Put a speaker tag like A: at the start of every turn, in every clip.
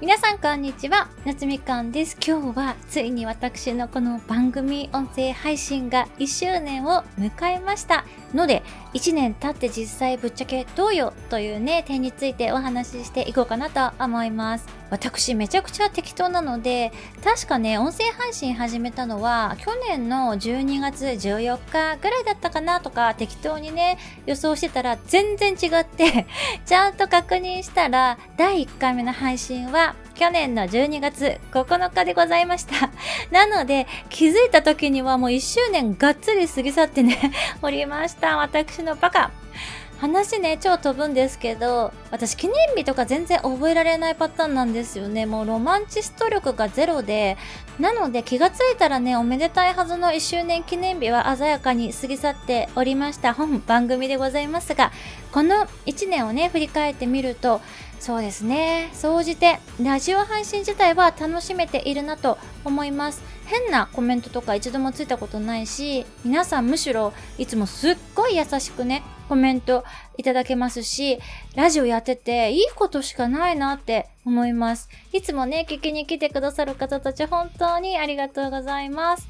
A: 皆さんこんにちは。夏みかんです。今日はついに私のこの番組音声配信が1周年を迎えました。ので1年経って実際ぶっちゃけどうよというね点についてお話ししていこうかなと思います。私めちゃくちゃ適当なので確かね音声配信始めたのは去年の12月14日ぐらいだったかなとか適当にね予想してたら全然違って ちゃんと確認したら第1回目の配信は去年の12月9日でございました。なので、気づいた時にはもう1周年がっつり過ぎ去ってね おりました。私のバカ。話ね、超飛ぶんですけど、私記念日とか全然覚えられないパターンなんですよね。もうロマンチスト力がゼロで、なので気がついたらね、おめでたいはずの1周年記念日は鮮やかに過ぎ去っておりました本番組でございますが、この1年をね、振り返ってみると、そうですね。総じて、ラジオ配信自体は楽しめているなと思います。変なコメントとか一度もついたことないし、皆さんむしろいつもすっごい優しくね、コメントいただけますし、ラジオやってていいことしかないなって思います。いつもね、聞きに来てくださる方たち本当にありがとうございます。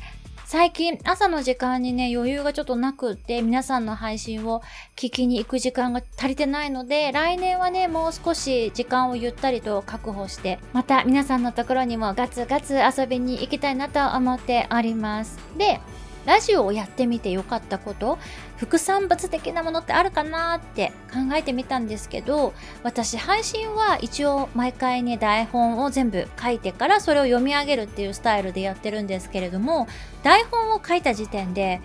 A: 最近朝の時間にね、余裕がちょっとなくって、皆さんの配信を聞きに行く時間が足りてないので、来年はね、もう少し時間をゆったりと確保して、また皆さんのところにもガツガツ遊びに行きたいなと思っております。で、ラジオをやってみてよかったこと副産物的なものってあるかなって考えてみたんですけど私配信は一応毎回ね台本を全部書いてからそれを読み上げるっていうスタイルでやってるんですけれども台本を書いた時点で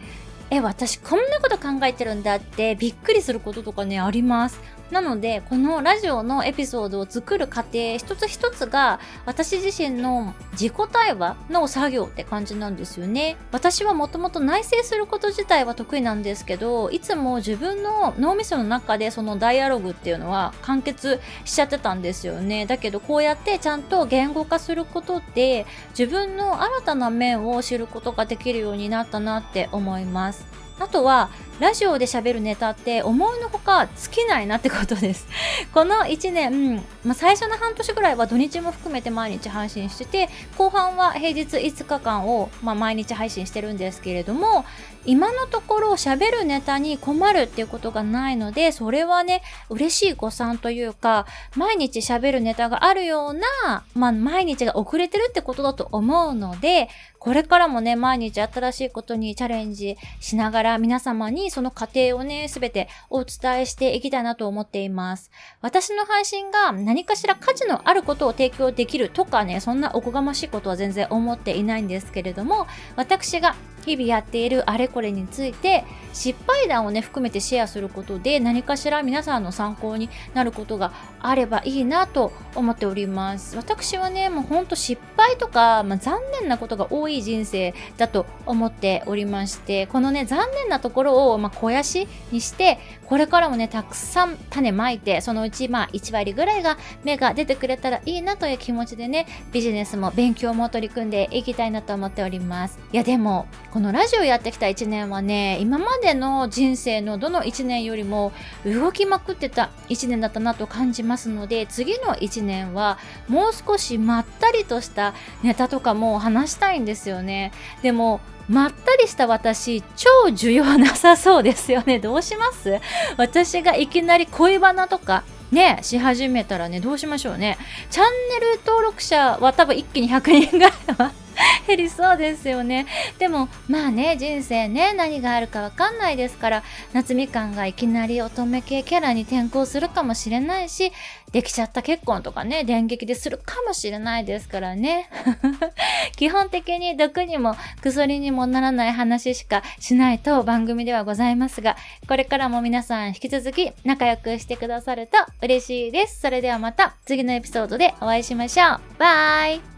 A: え私こんなこと考えてるんだってびっくりすることとかねあります。なので、このラジオのエピソードを作る過程一つ一つが私自身の自己対話の作業って感じなんですよね。私はもともと内省すること自体は得意なんですけど、いつも自分の脳みその中でそのダイアログっていうのは完結しちゃってたんですよね。だけどこうやってちゃんと言語化することで自分の新たな面を知ることができるようになったなって思います。あとはラジオで喋るネタって思いのほか尽きないなってことです。この1年、まあ、最初の半年ぐらいは土日も含めて毎日配信してて、後半は平日5日間を、まあ、毎日配信してるんですけれども、今のところ喋るネタに困るっていうことがないので、それはね、嬉しい誤算というか、毎日喋るネタがあるような、まあ、毎日が遅れてるってことだと思うので、これからもね、毎日新しいことにチャレンジしながら皆様にその過程をね、すべてお伝えしていきたいなと思っています。私の配信が何かしら価値のあることを提供できるとかね、そんなおこがましいことは全然思っていないんですけれども、私が日々やっているあれこれについて失敗談をね含めてシェアすることで何かしら皆さんの参考になることがあればいいなと思っております。私はねもうほんと失敗とか、まあ、残念なことが多い人生だと思っておりましてこのね残念なところを、まあ、肥やしにしてこれからもねたくさん種まいてそのうちまあ1割ぐらいが芽が出てくれたらいいなという気持ちでねビジネスも勉強も取り組んでいきたいなと思っております。いやでもこのラジオやってきた1年はね今までの人生のどの1年よりも動きまくってた1年だったなと感じますので次の1年はもう少しまったりとしたネタとかも話したいんですよね。でもまったりした私超需要なさそうですよね。どうします？私がいきなり恋バナとかね、し始めたらね、どうしましょうね。チャンネル登録者は多分一気に100人ぐらいはそうですよね。でも、まあね、人生ね、何があるかわかんないですから、夏みかんがいきなり乙女系キャラに転校するかもしれないし、できちゃった結婚とかね、電撃でするかもしれないですからね。基本的に毒にも薬にもならない話しかしないと番組ではございますが、これからも皆さん引き続き仲良くしてくださると嬉しいです。それではまた次のエピソードでお会いしましょう。バイ